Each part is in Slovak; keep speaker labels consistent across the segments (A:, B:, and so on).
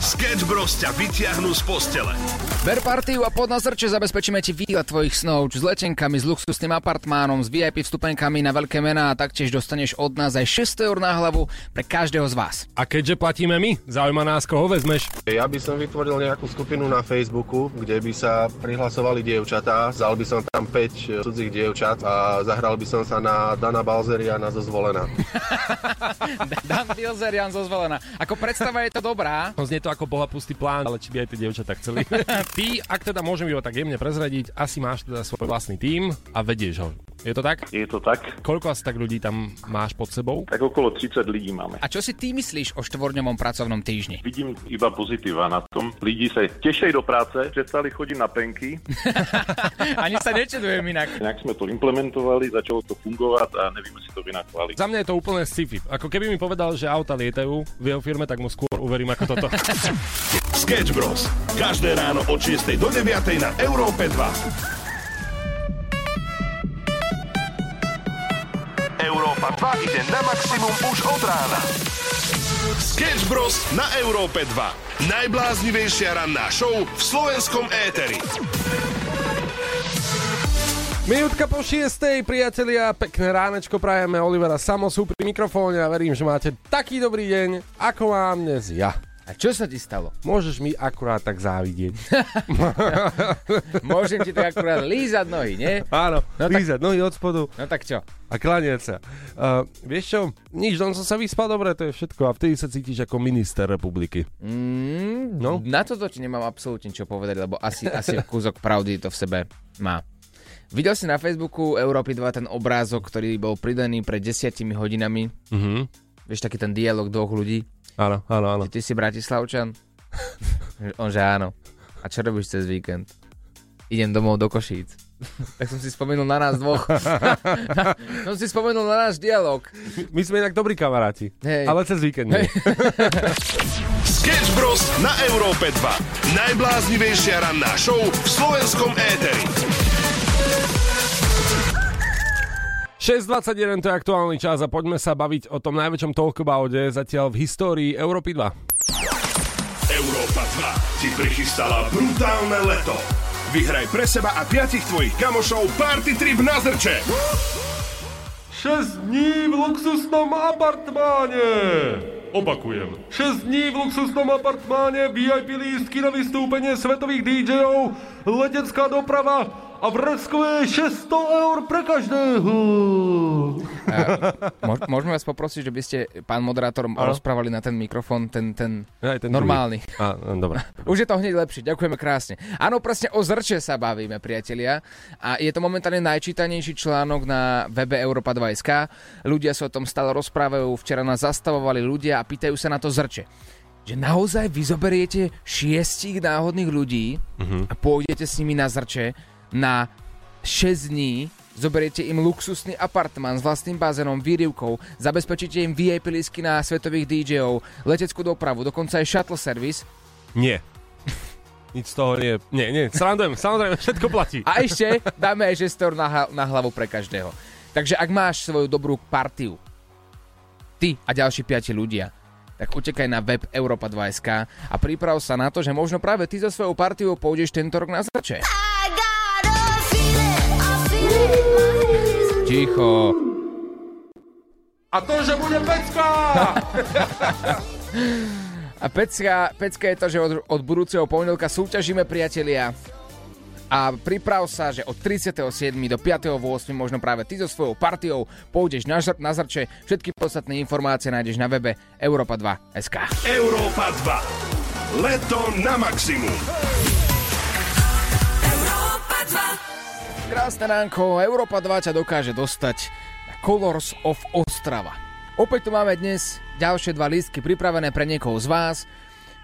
A: Sketch Bros ťa vytiahnu z postele.
B: Ber partiu a pod na zrče zabezpečíme ti výlet tvojich snov, s letenkami, s luxusným apartmánom, s VIP vstupenkami na veľké mená a taktiež dostaneš od nás aj 600 eur na hlavu pre každého z vás.
C: A keďže platíme my, zaujíma nás, koho vezmeš.
D: Ja by som vytvoril nejakú skupinu na Facebooku, kde by sa prihlasovali dievčatá, zal by som tam 5 cudzích dievčat a zahral by som sa na Dana Balzeriana zo Zvolená.
B: Dan Bilzerian zo zvolená. Ako predstava je to dobrá.
C: Znie to ako boha pustý plán, ale či by aj tie dievčatá chceli. Ty, ak teda môžem iba tak jemne prezradiť, asi máš teda svoj vlastný tím a vedieš ho. Je to tak?
E: Je to tak.
C: Koľko asi tak ľudí tam máš pod sebou?
E: Tak okolo 30 ľudí máme.
B: A čo si ty myslíš o štvorňovom pracovnom týždni?
E: Vidím iba pozitíva na tom. Lidi sa tešej do práce, prestali chodiť na penky.
B: Ani sa nečudujem inak.
E: Nejak sme to implementovali, začalo to fungovať a nevieme si to vynachváliť.
C: Za mňa je to úplne sci-fi. Ako keby mi povedal, že auta lietajú v jeho firme, tak mu skôr uverím ako toto.
A: Sketch Bros. Každé ráno od 6 do 9 na Európe 2. Európa 2 ide na maximum už od rána. Sketch Bros. na Európe 2. Najbláznivejšia ranná show v slovenskom éteri.
C: Minútka po šiestej, priatelia, pekné ránečko prajeme Olivera Samosu pri mikrofóne a verím, že máte taký dobrý deň, ako mám dnes ja.
B: A čo sa ti stalo?
C: Môžeš mi akurát tak závidieť.
B: Môžem ti tak akurát lízať nohy, nie?
C: Áno,
B: No
C: no
B: tak-
C: lízať nohy od spodu
B: No tak čo?
C: a kláňať sa. Uh, vieš čo, nič, len som sa vyspal dobre, to je všetko a vtedy sa cítiš ako minister republiky.
B: Mm,
C: No.
B: Na toto ti nemám absolútne čo povedať, lebo asi, asi kúsok pravdy to v sebe má. Videl si na Facebooku Európy 2 ten obrázok, ktorý bol pridaný pred desiatimi hodinami?
C: Mhm.
B: Vieš, taký ten dialog dvoch ľudí?
C: Áno, áno, áno.
B: Ty si Bratislavčan? On že áno. A čo robíš cez víkend? Idem domov do Košíc. tak som si spomenul na nás dvoch. som si spomenul na náš dialog.
C: My sme inak dobrí kamaráti,
B: Hej.
C: ale cez víkend nie.
A: Sketch Bros. na Európe 2. Najbláznivejšia ranná show v slovenskom éteri.
C: 6.21 to je aktuálny čas a poďme sa baviť o tom najväčšom talkaboude zatiaľ v histórii Európy 2.
A: Európa 2 ti prichystala brutálne leto. Vyhraj pre seba a piatich tvojich kamošov party trip na Zrče.
C: 6 dní v luxusnom apartmáne. Opakujem. 6 dní v luxusnom apartmáne, VIP lístky na vystúpenie svetových DJov, letecká doprava a vrskové 600 eur pre každého.
B: Môž- Môžeme vás poprosiť, že by ste, pán moderátor, rozprávali na ten mikrofón, ten, ten
C: Aj ten
B: normálny.
C: druhý. Á, dobre.
B: Už je to hneď lepšie, ďakujeme krásne. Áno, presne o zrče sa bavíme, priatelia. A je to momentálne najčítanejší článok na webe Europa 2.sk. Ľudia sa o tom stále rozprávajú, včera nás zastavovali ľudia a pýtajú sa na to zrče. Že naozaj vy zoberiete šiestich náhodných ľudí a pôjdete s nimi na zrče na 6 dní, zoberiete im luxusný apartmán s vlastným bazénom, výrivkou, zabezpečíte im VIP lístky na svetových DJov, leteckú dopravu, dokonca aj shuttle service
C: Nie. Nič z toho nie. Nie, nie, srandujem, samozrejme, všetko platí.
B: A ešte dáme aj 600 eur na, na hlavu pre každého. Takže ak máš svoju dobrú partiu, ty a ďalší piati ľudia, tak utekaj na web Europa2.sk a priprav sa na to, že možno práve ty so svojou partiou pôjdeš tento rok na zrače. Ticho.
C: A to, že bude pecka!
B: A pecka, pecka je to, že od, od budúceho pondelka súťažíme priatelia a priprav sa, že od 37. do 5.8. možno práve ty so svojou partiou pôjdeš na, žr- na zrče. Všetky podstatné informácie nájdeš na webe Europa2.sk.
A: Európa 2. Leto na maximum.
B: Krásne ránko, Európa 2 ťa dokáže dostať na Colors of Ostrava. Opäť tu máme dnes ďalšie dva lístky pripravené pre niekoho z vás.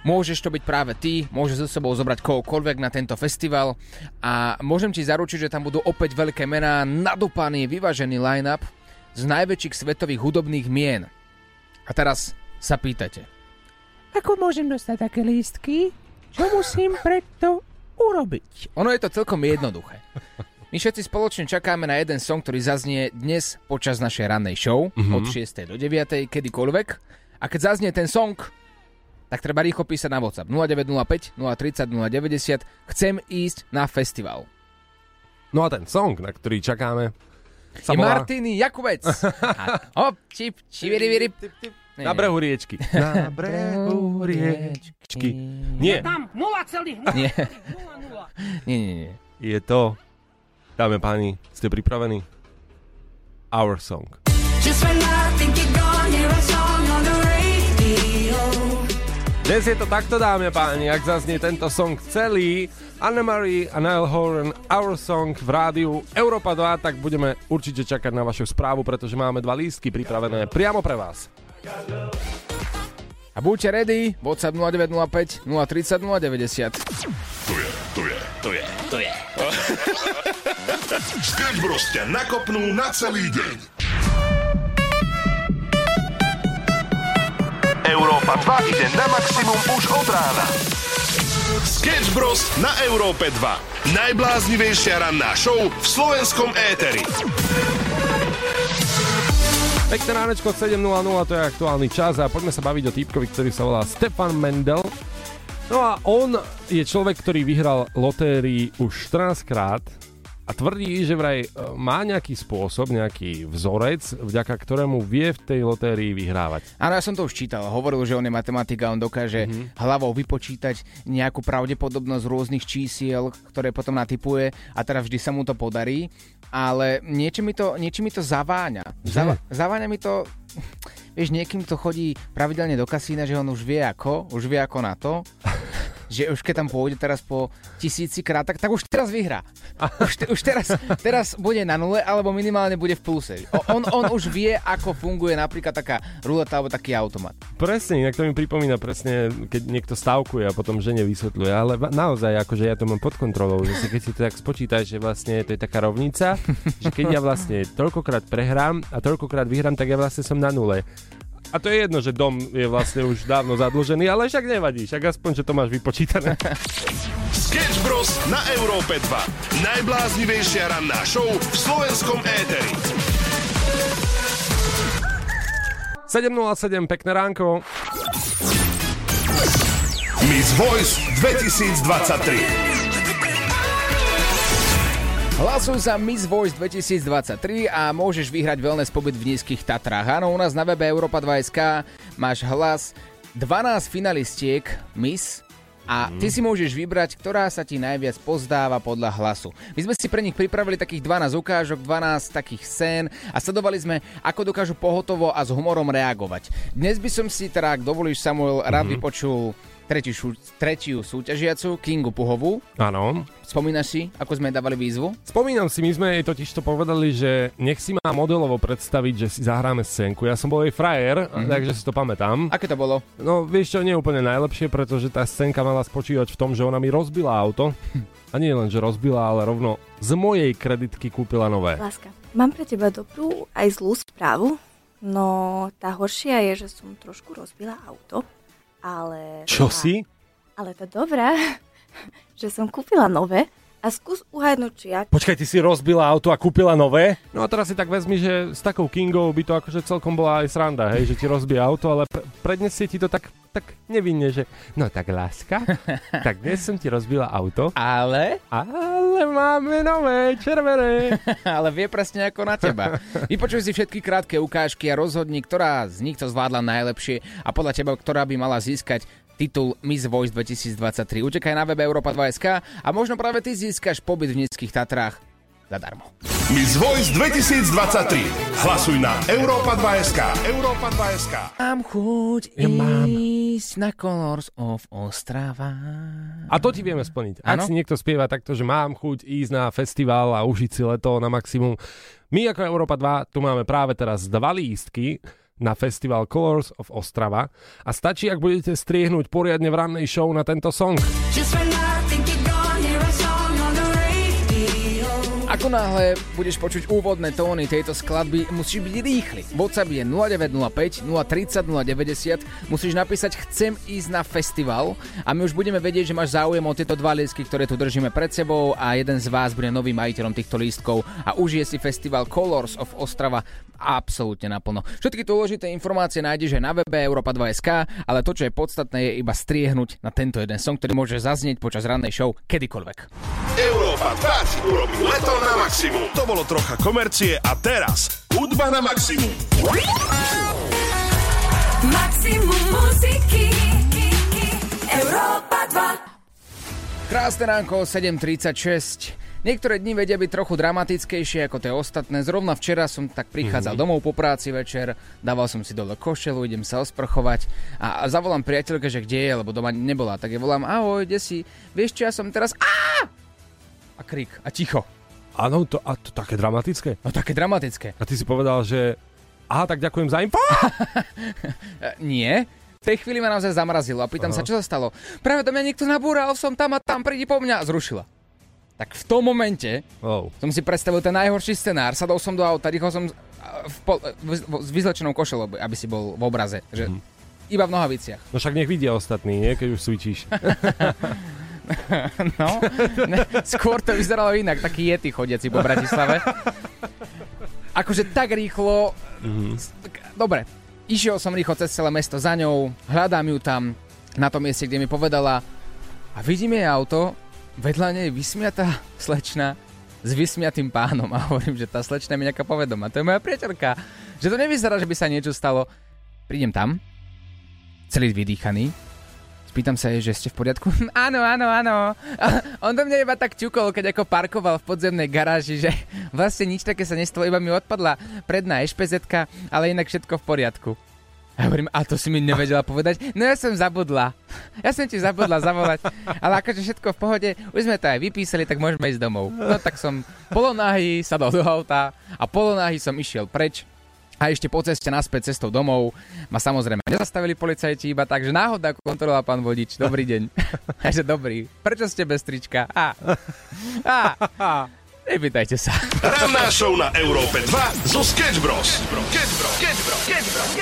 B: Môžeš to byť práve ty, môžeš so sebou zobrať kohokoľvek na tento festival a môžem ti zaručiť, že tam budú opäť veľké mená, nadupaný, vyvážený line-up z najväčších svetových hudobných mien. A teraz sa pýtate.
F: Ako môžem dostať také lístky? Čo musím preto urobiť?
B: Ono je to celkom jednoduché. My všetci spoločne čakáme na jeden song, ktorý zaznie dnes počas našej rannej show mm-hmm. od 6. do 9. kedykoľvek. A keď zaznie ten song, tak treba rýchlo písať na WhatsApp 0905 030 090 chcem ísť na festival.
C: No a ten song, na ktorý čakáme, sa
B: Je
C: volá
B: Martiny Jakubec. A hop, čip, čiviri, viri.
C: Na brehu riečky. Na brehu riečky. Nie,
B: Nie. Nie, nie, nie.
C: je to, dáme páni, ste pripravení? Our song.
G: Just when I think you're gone, hear a song on the radio.
C: Dnes je to takto, dámy a páni, ak zaznie tento song celý, Anne-Marie a Niall Horan, Our Song v rádiu Európa 2, tak budeme určite čakať na vašu správu, pretože máme dva lístky pripravené priamo pre vás.
B: A buďte ready, WhatsApp 0905 030 090.
A: To je, to je, to je, to je. Sketch Bros ťa nakopnú na celý deň. Európa 2 ide na maximum už od rána. Sketch Bros na Európe 2. Najbláznivejšia ranná show v slovenskom éteri.
C: Pekné ránečko 7.00, to je aktuálny čas a poďme sa baviť o týpkovi, ktorý sa volá Stefan Mendel. No a on je človek, ktorý vyhral lotérii už 14 krát a tvrdí, že vraj e, má nejaký spôsob, nejaký vzorec, vďaka ktorému vie v tej lotérii vyhrávať.
B: Áno, ja som to už čítal. Hovoril, že on je matematika, on dokáže mm-hmm. hlavou vypočítať nejakú pravdepodobnosť rôznych čísiel, ktoré potom natypuje a teda vždy sa mu to podarí. Ale niečo mi to, niečo mi to zaváňa. Zava, zaváňa mi to... Vieš, niekým to chodí pravidelne do kasína, že on už vie ako, už vie ako na to, že už keď tam pôjde teraz po tisíci krát, tak, tak už teraz vyhrá. Už, te, už teraz, teraz bude na nule, alebo minimálne bude v pluse. On, on už vie, ako funguje napríklad taká ruleta alebo taký automat.
C: Presne, inak to mi pripomína presne, keď niekto stavkuje a potom žene vysvetľuje, ale naozaj, akože ja to mám pod kontrolou, že si, keď si to tak spočítaš, že vlastne to je taká rovnica, že keď ja vlastne toľkokrát prehrám a toľkokrát vyhrám, tak ja vlastne som na nule. A to je jedno, že dom je vlastne už dávno zadlžený, ale však nevadí, však aspoň, že to máš vypočítané.
A: Sketch Bros na Európe 2. Najbláznivejšia ranná show v slovenskom éteri.
C: 7.07, pekné ránko.
A: Miss Voice 2023.
B: Hlasuj za Miss Voice 2023 a môžeš vyhrať wellness pobyt v nízkych Tatrách. Áno, u nás na webe Europa 2.sk máš hlas 12 finalistiek Miss a ty si môžeš vybrať, ktorá sa ti najviac pozdáva podľa hlasu. My sme si pre nich pripravili takých 12 ukážok, 12 takých scén a sledovali sme, ako dokážu pohotovo a s humorom reagovať. Dnes by som si teda, ak dovolíš Samuel, rád vypočul tretiu, šu- tretiu súťažiacu, Kingu Puhovú.
C: Áno.
B: Spomínaš si, ako sme dávali výzvu?
C: Spomínam si, my sme jej totiž to povedali, že nech si má modelovo predstaviť, že si zahráme scénku. Ja som bol jej frajer, mm-hmm. takže si to pamätám.
B: Aké to bolo?
C: No, vieš čo, nie úplne najlepšie, pretože tá scénka mala spočívať v tom, že ona mi rozbila auto. A nie len, že rozbila, ale rovno z mojej kreditky kúpila nové.
H: Láska, mám pre teba dobrú aj zlú správu. No, tá horšia je, že som trošku rozbila auto, ale...
C: Čo
H: tá,
C: si?
H: Ale tá dobrá, že som kúpila nové a skús uhádnuť, či ak...
C: Počkaj, ty si rozbila auto a kúpila nové? No a teraz si tak vezmi, že s takou Kingou by to akože celkom bola aj sranda, hej, že ti rozbije auto, ale pre- prednesie ti to tak, tak nevinne, že no tak láska, tak dnes som ti rozbila auto,
B: Ale?
C: ale máme nové, červené.
B: Ale vie presne ako na teba. Vypočuj si všetky krátke ukážky a rozhodni, ktorá z nich to zvládla najlepšie a podľa teba, ktorá by mala získať titul Miss Voice 2023. Učekaj na webe Europa 2.sk a možno práve ty získaš pobyt v Nízkych Tatrách zadarmo.
A: Miss Voice 2023. Hlasuj na Európa 2SK. Európa 2SK.
B: Mám chuť
C: Ja mám.
B: ísť na Colors of Ostrava.
C: A to ti vieme splniť. Ak si niekto spieva takto, že mám chuť ísť na festival a užiť si leto na maximum. My ako Európa 2 tu máme práve teraz dva lístky na festival Colors of Ostrava a stačí, ak budete striehnúť poriadne v rannej show na tento song.
G: Just
B: Ako náhle budeš počuť úvodné tóny tejto skladby, musíš byť rýchly. WhatsApp je 0905 030 090. Musíš napísať chcem ísť na festival a my už budeme vedieť, že máš záujem o tieto dva lístky, ktoré tu držíme pred sebou a jeden z vás bude novým majiteľom týchto lístkov a užije si festival Colors of Ostrava absolútne naplno. Všetky dôležité informácie nájdeš aj na webe Europa2.sk, ale to, čo je podstatné, je iba striehnúť na tento jeden song, ktorý môže zaznieť počas rannej show kedykoľvek.
A: Európa 2 ti urobí leto na maximum. To bolo trocha komercie a teraz hudba na maximum.
G: Maximum muziky Európa 2
B: Krásne ránko, 7.36. Niektoré dni vedia byť trochu dramatickejšie ako tie ostatné. Zrovna včera som tak prichádzal domov po práci večer, dával som si dole košelu, idem sa osprchovať a, a zavolám priateľke, že kde je, lebo doma nebola. Tak je volám, ahoj, kde si? Vieš čo, ja som teraz... Á! A krik, a ticho.
C: Áno, to, a to také dramatické.
B: No také dramatické.
C: A ty si povedal, že aha, tak ďakujem za info.
B: E, nie. V tej chvíli ma naozaj zamrazilo a pýtam
C: Aha.
B: sa, čo sa stalo. Práve do mňa niekto nabúral, som tam a tam, prídi po mňa a zrušila. Tak v tom momente
C: Oh.
B: som si predstavil ten najhorší scenár, sadol som do auta, rýchlo som v pol, v, v, s vyzlečenou košelou, aby si bol v obraze. Že Iba v nohaviciach.
C: No však nech vidia ostatní, nie? keď už cvičíš.
B: No, skôr to vyzeralo inak, taký jety chodiaci po Bratislave. Akože tak rýchlo... tak- Dobre, išiel som rýchlo cez celé mesto za ňou, hľadám ju tam na tom mieste, kde mi povedala a vidím jej auto, vedľa nej vysmiatá slečna s vysmiatým pánom a hovorím, že tá slečna je mi nejaká povedomá. To je moja priateľka. Že to nevyzerá, že by sa niečo stalo. Prídem tam, celý vydýchaný, Spýtam sa jej, že ste v poriadku? áno, áno, áno. On do mňa iba tak ťukol, keď ako parkoval v podzemnej garáži, že vlastne nič také sa nestalo, iba mi odpadla predná ešpz ale inak všetko v poriadku. A hovorím, a to si mi nevedela povedať? No ja som zabudla. Ja som ti zabudla zavolať. Ale akože všetko v pohode, už sme to aj vypísali, tak môžeme ísť domov. No tak som polonáhy sadol do auta a polonáhy som išiel preč. A ešte po ceste naspäť cestou domov ma samozrejme nezastavili policajti iba tak, že náhoda kontrola pán vodič. Dobrý deň. Takže dobrý. Prečo ste bez trička? A. A. Nepýtajte sa.
A: Ranná show na Európe 2 zo Sketch Bros. Sketch Bros. Sketch Bros. Sketch Bros.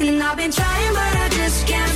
G: And I've been trying but I just can't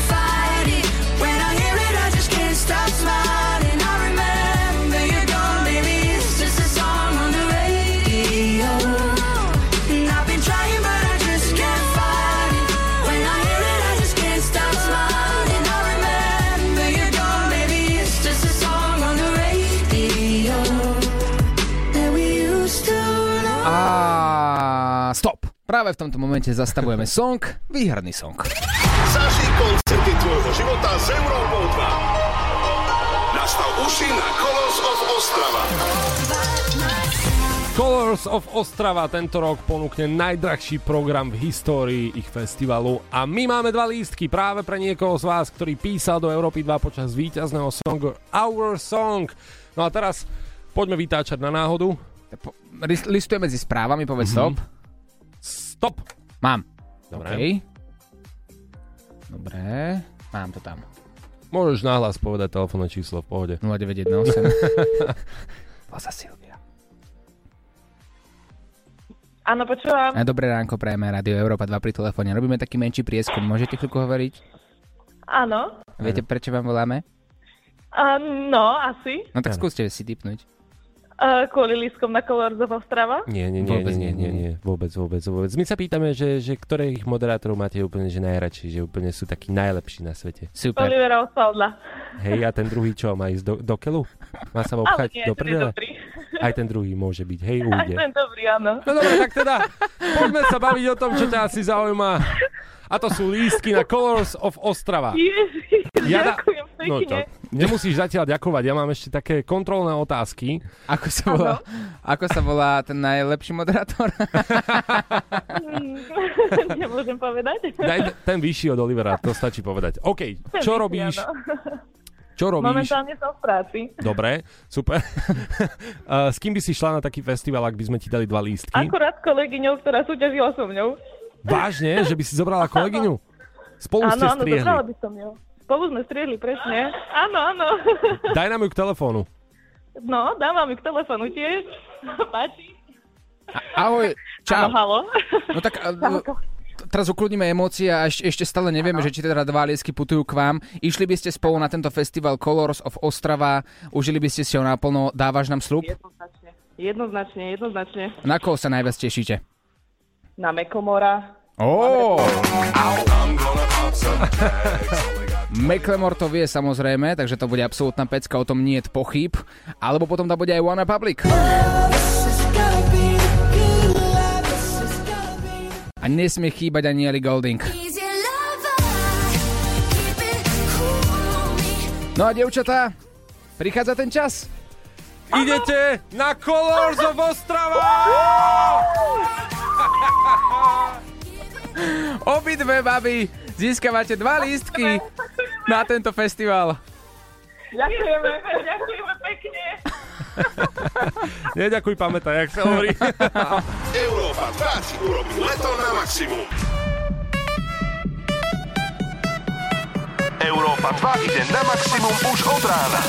B: Práve v tomto momente zastavujeme song, výherný song.
A: Zažij koncerty tvojho života s Európou 2. Nastav uši na Colors of Ostrava.
C: Colors of Ostrava tento rok ponúkne najdrahší program v histórii ich festivalu a my máme dva lístky práve pre niekoho z vás, ktorý písal do Európy 2 počas víťazného songu Our Song. No a teraz poďme vytáčať na náhodu.
B: Po- lis- Listuje medzi správami, povedz stop.
C: Stop!
B: Mám.
C: Dobre.
B: OK. Dobre, mám to tam.
C: Môžeš nahlas povedať telefónne číslo v pohode.
B: 0918. Poza Silvia.
I: Áno, počúvam.
B: Dobré ránko, prajeme Radio Európa 2 pri telefóne. Robíme taký menší prieskum. Môžete chvíľku hovoriť?
I: Áno.
B: Viete, prečo vám voláme?
I: A, no, asi.
B: No tak skúste si typnúť.
I: Kvôli lískom na Colors of Ostrava.
C: Nie, nie, nie,
B: Vôbec
C: nie, nie, nie, vôbec, vôbec, vôbec. My sa pýtame, že, že ktorých moderátorov máte úplne že najradší, že úplne sú takí najlepší na svete.
B: Super.
I: Olivera Osvalda.
C: Hej, a ten druhý čo, má ísť do, do keľu? Má sa obchať
I: nie,
C: do prdele? Aj ten druhý môže byť, hej,
I: Aj
C: ujde.
I: ten dobrý, áno.
C: No dobre, tak teda poďme sa baviť o tom, čo ťa asi zaujíma. A to sú lístky na Colors of Ostrava.
I: Ježiš,
C: Ja da-
I: ďakujem
C: No
I: pekne.
C: to, nemusíš zatiaľ ďakovať, ja mám ešte také kontrolné otázky.
B: Ako sa volá, ako sa volá ten najlepší moderátor?
I: Nemôžem povedať.
C: Daj ten vyšší od Olivera, to stačí povedať. OK, čo robíš?
I: Áno.
C: Čo robíš?
I: Momentálne som v práci.
C: Dobre, super. S kým by si šla na taký festival, ak by sme ti dali dva lístky?
I: Akurát s kolegyňou, ktorá súťažila so mňou.
C: Vážne, že by si zobrala kolegyňu? Spolu
I: áno,
C: ste
I: áno,
C: striehli.
I: zobrala by som ju. Spolu sme striehli, presne. Áno, áno.
C: Daj nám ju k telefónu.
I: No, dávam ju k telefonu tiež. Páči.
B: Ahoj, čau.
I: Áno, halo.
B: No tak a, teraz ukludníme emócie a ešte, ešte stále nevieme, že či teda dva liesky putujú k vám. Išli by ste spolu na tento festival Colors of Ostrava, užili by ste si ho naplno, dávaš nám slub?
I: Jednoznačne. Jednoznačne, jednoznačne.
B: Na koho sa najviac tešíte?
I: Na Mekomora.
B: Ó! Meklemor to vie samozrejme, takže to bude absolútna pecka, o tom nie je pochyb. Alebo potom to bude aj One Republic. A nesmie chýbať ani Ellie Golding. No a devčatá, prichádza ten čas.
C: Idete na Colors of Ostrava!
B: Obidve baby získavate dva lístky na tento festival.
I: Ďakujeme, ďakujeme pekne.
C: Neďakuj, pamätaj, jak sa hovorí.
A: Európa 2 ti urobí leto na maximum. Európa 2 ide na maximum už od rána.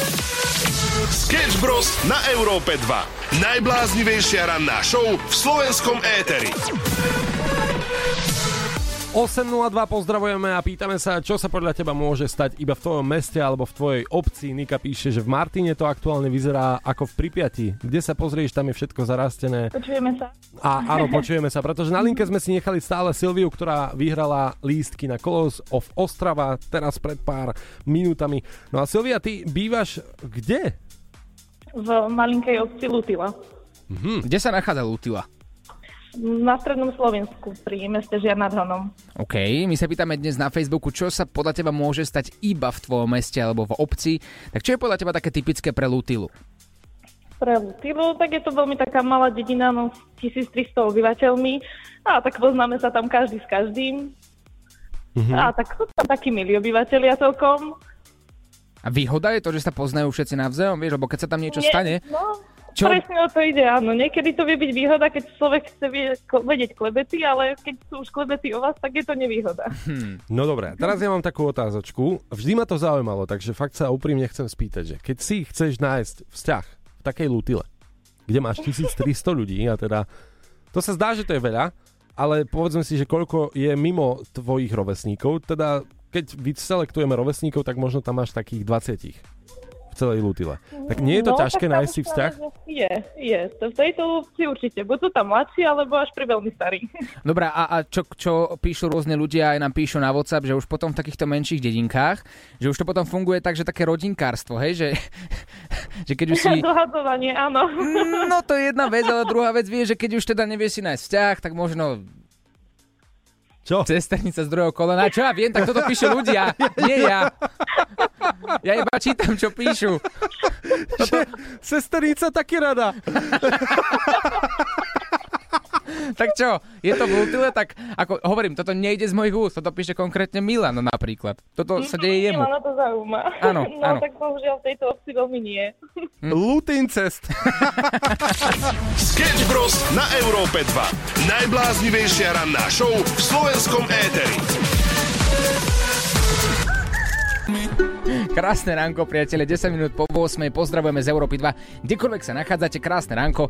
A: Sketch Bros. na Európe 2. Najbláznivejšia ranná show v slovenskom éteri.
C: 8.02 pozdravujeme a pýtame sa, čo sa podľa teba môže stať iba v tvojom meste alebo v tvojej obci. Nika píše, že v Martine to aktuálne vyzerá ako v Pripiati. Kde sa pozrieš, tam je všetko zarastené.
I: Počujeme sa.
C: A áno, počujeme sa, pretože na linke sme si nechali stále Silviu, ktorá vyhrala lístky na Colors of Ostrava teraz pred pár minútami. No a Silvia, ty bývaš kde?
I: V malinkej obci Lutila.
B: Hm. Kde sa nachádza Lutila?
I: Na strednom Slovensku, pri meste Žiar nad Hronom.
B: OK, my sa pýtame dnes na Facebooku, čo sa podľa teba môže stať iba v tvojom meste alebo v obci. Tak čo je podľa teba také typické pre Lutilu?
I: Pre Lutilu, tak je to veľmi taká malá dedina, no s 1300 obyvateľmi. A tak poznáme sa tam každý s každým.
B: Mhm.
I: A tak sú tam takí milí obyvateľia celkom.
B: A výhoda je to, že sa poznajú všetci navzájom, vieš, lebo keď sa tam niečo
I: Nie,
B: stane,
I: No,
B: Čo-
I: Presne o to ide, áno. Niekedy to vie byť výhoda, keď človek chce vedieť klebety, ale keď sú už klebety o vás, tak je to nevýhoda.
C: No dobré, teraz ja mám takú otázočku. Vždy ma to zaujímalo, takže fakt sa úprimne chcem spýtať, že keď si chceš nájsť vzťah v takej Lutile, kde máš 1300 ľudí a teda to sa zdá, že to je veľa, ale povedzme si, že koľko je mimo tvojich rovesníkov, teda keď vyselektujeme rovesníkov, tak možno tam máš takých 20 v celej Lutile. Tak nie je to
I: No,
C: ťažké nájsť si vzťah?
I: Je, je. To v tejto si určite. Buď sú tam mladší, alebo až pri veľmi starí.
B: Dobrá, a, a čo, čo píšu rôzne ľudia, aj nám píšu na WhatsApp, že už potom v takýchto menších dedinkách, že už to potom funguje tak, že také rodinkárstvo, hej, že, že keď už si...
I: Dohadovanie, áno.
B: No to je jedna vec, ale druhá vec vie, že keď už teda nevieš si nájsť vzťah, tak možno
C: čo?
B: Cesternica z druhého kolena. Čo ja viem, tak toto píšu ľudia, nie ja. Ja iba čítam, čo píšu.
C: Toto... Sesternica taky rada.
B: Tak čo, je to v Lutile, tak ako hovorím, toto nejde z mojich úst, toto píše konkrétne Milan napríklad. Toto sa deje jemu.
I: Milana to zaujíma.
B: Áno,
I: no
B: áno.
I: tak bohužiaľ v tejto obci veľmi nie.
C: Lutincest.
A: Sketch Bros. na Európe 2. Najbláznivejšia ranná show v slovenskom éteri.
B: Krásne ránko, priatelia, 10 minút po 8. Pozdravujeme z Európy 2. Kdekoľvek sa nachádzate, krásne ránko.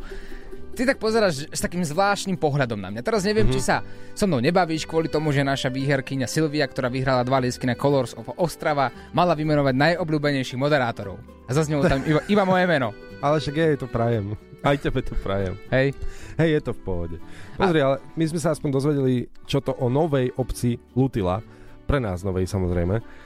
B: Ty tak pozeráš s takým zvláštnym pohľadom na mňa. Teraz neviem, mm-hmm. či sa so mnou nebavíš kvôli tomu, že naša výherkyňa Silvia, ktorá vyhrala dva lístky na Colors of Ostrava, mala vymenovať najobľúbenejších moderátorov. A zaznelo tam iba, iba moje meno.
C: Ale však ja jej to prajem. Aj tebe to prajem.
B: Hej.
C: Hej, je to v pohode. Pozri, ale my sme sa aspoň dozvedeli, čo to o novej obci Lutila, pre nás novej samozrejme,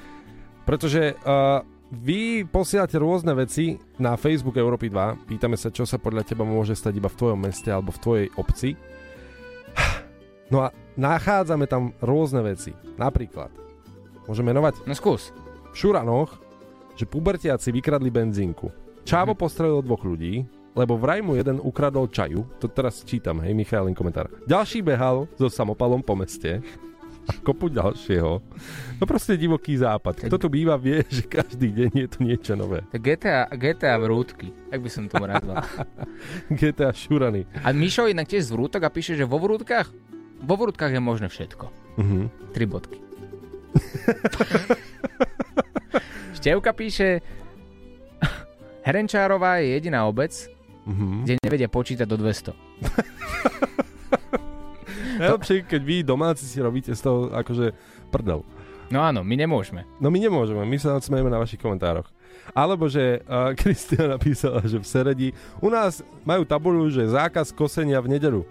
C: pretože uh, vy posielate rôzne veci na Facebook Európy 2, pýtame sa, čo sa podľa teba môže stať iba v tvojom meste alebo v tvojej obci. No a nachádzame tam rôzne veci. Napríklad, môžeme menovať?
B: No skús.
C: V Šuranoch, že pubertiaci vykradli benzínku. Čávo postrelil dvoch ľudí, lebo vraj mu jeden ukradol čaju. To teraz čítam, hej, Michailin komentár. Ďalší behal so samopalom po meste kopu ďalšieho. No proste divoký západ. Kto tu býva, vie, že každý deň je tu niečo nové.
B: To GTA, GTA vrútky, tak by som tomu nazval.
C: GTA Šurany.
B: A Mišo inak tiež z vrútok a píše, že vo vrútkach, vo vrútkach je možné všetko.
C: Mhm.
B: Tri bodky. Števka píše, Herenčárová je jediná obec,
C: Mhm.
B: kde nevedia počítať do 200.
C: Najlepšie, keď vy domáci si robíte z toho akože prdel.
B: No áno, my nemôžeme.
C: No my nemôžeme, my sa smejeme na vašich komentároch. Alebo že uh, Kristia napísala, že v Seredi u nás majú tabuľu, že zákaz kosenia v nedelu.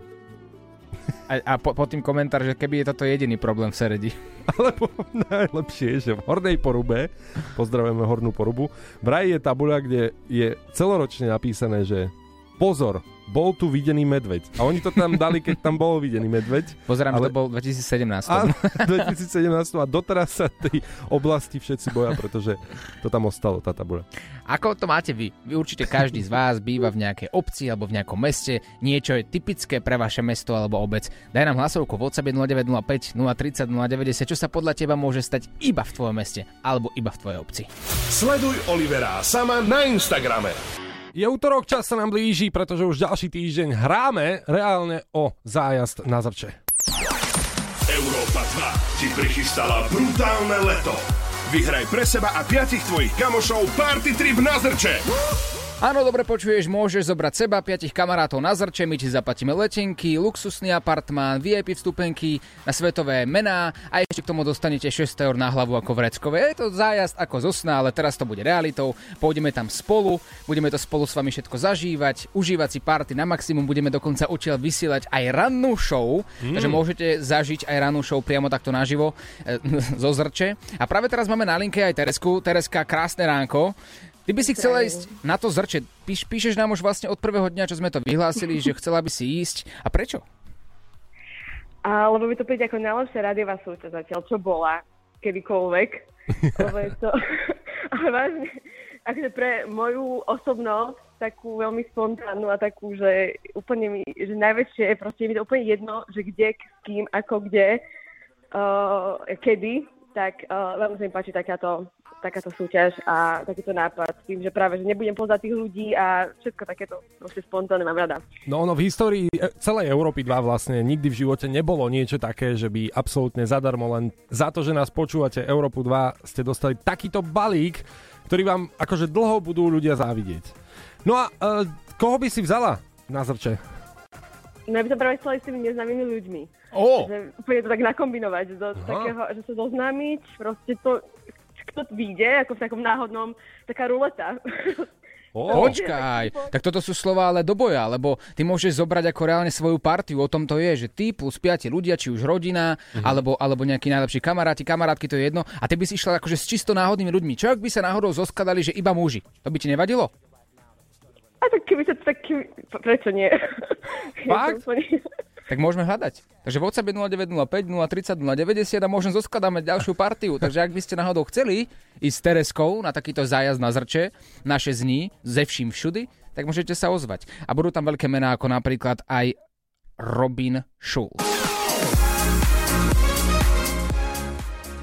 B: A, a po, pod tým komentár, že keby je toto jediný problém v Seredi.
C: Alebo najlepšie, že v Hornej porube, pozdravujeme Hornú porubu, vraj je tabuľa, kde je celoročne napísané, že pozor, bol tu videný medveď. A oni to tam dali, keď tam bol videný medveď.
B: Pozerám,
C: Ale-
B: že to bol 2017.
C: Áno, 2017 a doteraz sa tej oblasti všetci boja, pretože to tam ostalo, tá tabuľa.
B: Ako to máte vy? Vy určite každý z vás býva v nejakej obci alebo v nejakom meste. Niečo je typické pre vaše mesto alebo obec. Daj nám hlasovku v WhatsApp 0905 030 090, čo sa podľa teba môže stať iba v tvojom meste alebo iba v tvojej obci.
A: Sleduj Olivera Sama na Instagrame.
C: Je útorok, čas sa nám blíži, pretože už ďalší týždeň hráme reálne o zájazd na Zrče.
A: Európa 2 ti prichystala brutálne leto. Vyhraj pre seba a piatich tvojich kamošov party trip na Zrče.
B: Áno, dobre počuješ, môžeš zobrať seba, piatich kamarátov na zrče, my ti zaplatíme letenky, luxusný apartmán, VIP vstupenky na svetové mená a ešte k tomu dostanete 600 eur na hlavu ako vreckové. Je to zájazd ako zo sna, ale teraz to bude realitou. Pôjdeme tam spolu, budeme to spolu s vami všetko zažívať, užívať si party na maximum, budeme dokonca odtiaľ vysielať aj rannú show, mm. takže môžete zažiť aj rannú show priamo takto naživo e, zo zrče. A práve teraz máme na linke aj Teresku. Tereska, krásne ránko. Ty by si chcela ísť na to zrče. Píš, píšeš nám už vlastne od prvého dňa, čo sme to vyhlásili, že chcela by si ísť. A prečo?
J: A, lebo by to príde ako najlepšia rádiová súťaž zatiaľ, čo bola kedykoľvek. lebo je to... Ale vážne, akože pre moju osobnosť takú veľmi spontánnu a takú, že úplne mi, že najväčšie, proste je mi to úplne jedno, že kde, s kým, ako kde, uh, kedy, tak uh, veľmi sa mi páči takáto takáto súťaž a takýto nápad s tým, že práve, že nebudem poznať tých ľudí a všetko takéto proste spontánne mám rada.
C: No ono v histórii e, celej Európy 2 vlastne nikdy v živote nebolo niečo také, že by absolútne zadarmo len za to, že nás počúvate Európu 2 ste dostali takýto balík, ktorý vám akože dlho budú ľudia závidieť. No a uh, koho by si vzala na zrče?
J: No ja by som práve chcela s tými neznámymi ľuďmi.
B: Ó.
J: Že úplne to tak nakombinovať, do takého, že sa zoznámiť, proste to, kto vyjde, ako v takom náhodnom, taká ruleta.
B: Počkaj, tak toto sú slova ale do boja, lebo ty môžeš zobrať ako reálne svoju partiu, o tom to je, že ty plus piati ľudia, či už rodina,
C: Mhm.
B: alebo, alebo nejakí najlepší kamaráti, kamarátky, to je jedno, a ty by si išla akože s čisto náhodnými ľuďmi. Čo ak by sa náhodou zoskladali, že iba muži? To by ti nevadilo?
J: A tak keby sa tak, keby, prečo nie?
B: Fakt?
J: Ja to
B: Tak môžeme hľadať. Takže WhatsApp je 0905 030 090 a možno zoskladáme ďalšiu partiu. Takže ak by ste náhodou chceli ísť s Tereskou na takýto zájazd na zrče, naše zní, ze vším všudy, tak môžete sa ozvať. A budú tam veľké mená ako napríklad aj Robin Schulz.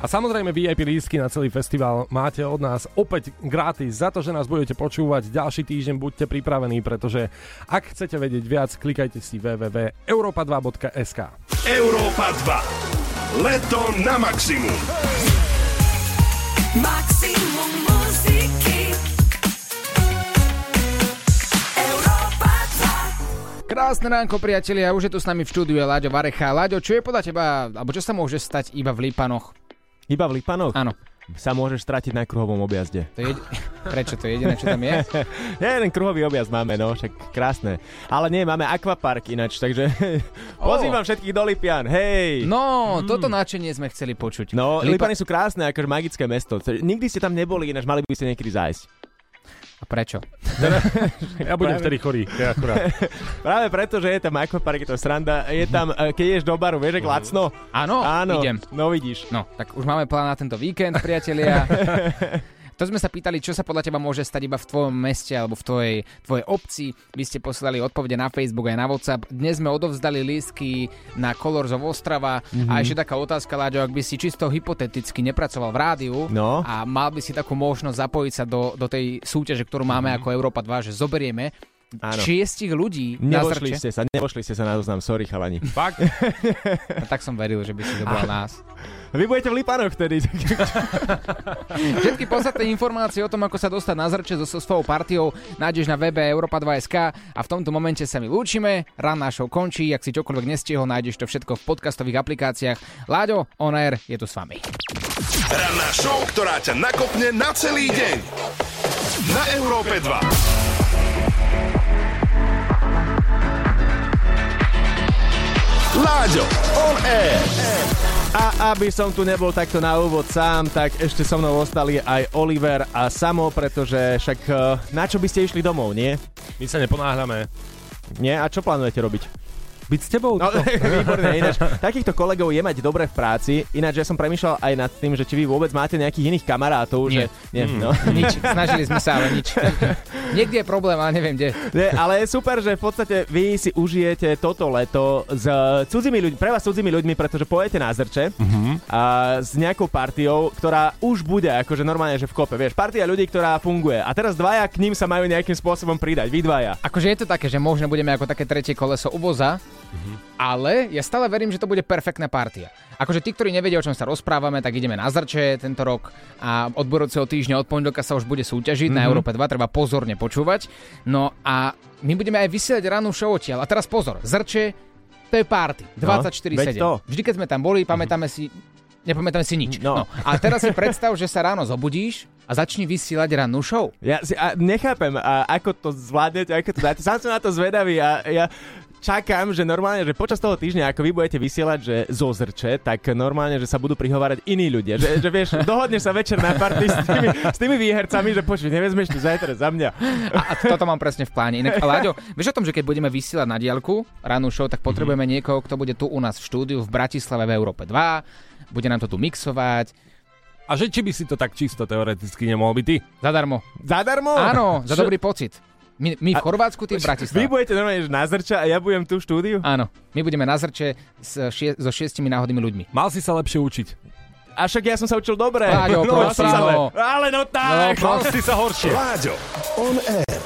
C: A samozrejme VIP lístky na celý festival máte od nás opäť gratis za to, že nás budete počúvať ďalší týždeň. Buďte pripravení, pretože ak chcete vedieť viac, klikajte si www.europa2.sk.
A: Európa 2. Leto na maximum.
G: Maximum muziky Európa 2
B: Krásne ránko, priatelia. Už je tu s nami v štúdiu je Láďo Varecha. Láďo, čo je podľa teba, alebo čo sa môže stať iba v Lípanoch?
K: Iba v Lipanoch?
B: Áno.
K: Sa môžeš stratiť na kruhovom objazde.
B: To je, prečo to je jediné, čo tam je?
K: Jeden kruhový objazd máme, no, však krásne. Ale nie, máme akvapark ináč, takže pozývam všetkých do Lipian, hej!
B: No, toto nadšenie sme chceli počuť.
K: No,
B: Lipa-
K: Lipany sú krásne, akože magické mesto. Nikdy ste tam neboli, ináč mali by ste niekedy zájsť.
B: A prečo?
C: Ja budem vtedy chorý, ja akurát.
K: Práve preto, že je tam akvapark, je to sranda. Je tam, eh, keď ješ do baru, vieš, ak lacno?
B: Áno,
K: Áno,
B: idem.
K: no vidíš.
B: No, tak už máme plán na tento víkend, priatelia. To sme sa pýtali, čo sa podľa teba môže stať iba v tvojom meste alebo v tvojej, tvojej obci. Vy ste poslali odpovede na Facebook aj na WhatsApp. Dnes sme odovzdali lístky na Colors of Ostrava. Mm-hmm. A ešte taká otázka, Láďo, ak by si čisto hypoteticky nepracoval v rádiu
K: No.
B: a mal by si takú možnosť zapojiť sa do, do tej súťaže, ktorú máme mm-hmm. ako Európa 2, že zoberieme
K: Áno.
B: šiestich ľudí na
K: Nevošli
B: zrče.
K: ste sa, nevošli ste sa na zoznam, sorry chalani.
C: Fakt?
B: No, tak som veril, že by si zobral nás.
K: Vy budete v Lipanoch vtedy.
B: Všetky podstatné informácie o tom, ako sa dostať na zrče so, svojou partiou, nájdeš na webe Europa2.sk a v tomto momente sa my lúčime. Ranná show končí, ak si čokoľvek nestihol, nájdeš to všetko v podcastových aplikáciách. Láďo, On Air je tu s vami.
A: Ranná show, ktorá ťa nakopne na celý deň. Na Európe 2. Láďo, on air.
K: A aby som tu nebol takto na úvod sám, tak ešte so mnou ostali aj Oliver a Samo, pretože však eh, na čo by ste išli domov, nie?
C: My sa neponáhľame.
K: Nie? A čo plánujete robiť?
C: Byť s tebou?
K: No, výborné, ináč. Takýchto kolegov je mať dobre v práci. Ináč ja som premýšľal aj nad tým, že či vy vôbec máte nejakých iných kamarátov.
B: Nie.
K: Že, nie,
C: Mm.
K: no.
B: Nič, snažili sme sa, ale nič. Niekde je problém, ale neviem kde.
K: Nie, ale je super, že v podstate vy si užijete toto leto s cudzími ľuďmi, pre vás cudzími ľuďmi, pretože pojete na zrče
C: Mhm.
K: a s nejakou partiou, ktorá už bude akože normálne, že v kope. Vieš, partia ľudí, ktorá funguje. A teraz dvaja k ním sa majú nejakým spôsobom pridať. Vy dvaja.
B: Akože je to také, že možno budeme ako také tretie koleso u ale ja stále verím, že to bude perfektná partia. Akože tí, ktorí nevedia, o čom sa rozprávame, tak ideme na zrče tento rok a od budúceho týždňa od pondelka sa už bude súťažiť na
K: Mhm.
B: Európe 2, treba pozorne počúvať. No a my budeme aj vysielať rannú show odtiaľ. A teraz pozor, zrče, to je party, 24-7.
K: veď to.
B: Vždy, keď sme tam boli, pamätáme si Nepamätám si nič.
K: No.
B: No. A teraz si predstav, že sa ráno zobudíš a začni vysielať rannú show.
K: Ja si, a nechápem, a ako to zvládnete, ako to dáte. Sám som na to zvedavý a ja čakám, že normálne, že počas toho týždňa, ako vy budete vysielať, že zo zrče, tak normálne, že sa budú prihovárať iní ľudia. Že, že vieš, dohodneš sa večer na party s tými, s tými výhercami, že počuj, nevezmeš tu zajtra za mňa.
B: A, a toto mám presne v pláne. Inak, Láďo, vieš o tom, že keď budeme vysielať na diálku rannú show, tak potrebujeme niekoho, kto bude tu u nás v štúdiu v Bratislave v Európe 2, bude nám to tu mixovať.
C: A že či by si to tak čisto teoreticky nemohol byť ty?
B: Zadarmo.
K: Zadarmo?
B: Áno, za dobrý pocit. My, my v Chorvátsku, ty v Bratislave.
K: Vy budete normálne na zrča a ja budem tu v štúdiu?
B: Áno, my budeme na zrče s šie, so šiestimi náhodnými ľuďmi.
C: Mal si sa lepšie učiť.
K: A však ja som sa učil dobre.
B: Láďo,
K: no,
B: prosím,
K: ale,
B: no.
K: ale no tak.
C: Mal si sa horšie.
A: Láďo, on air.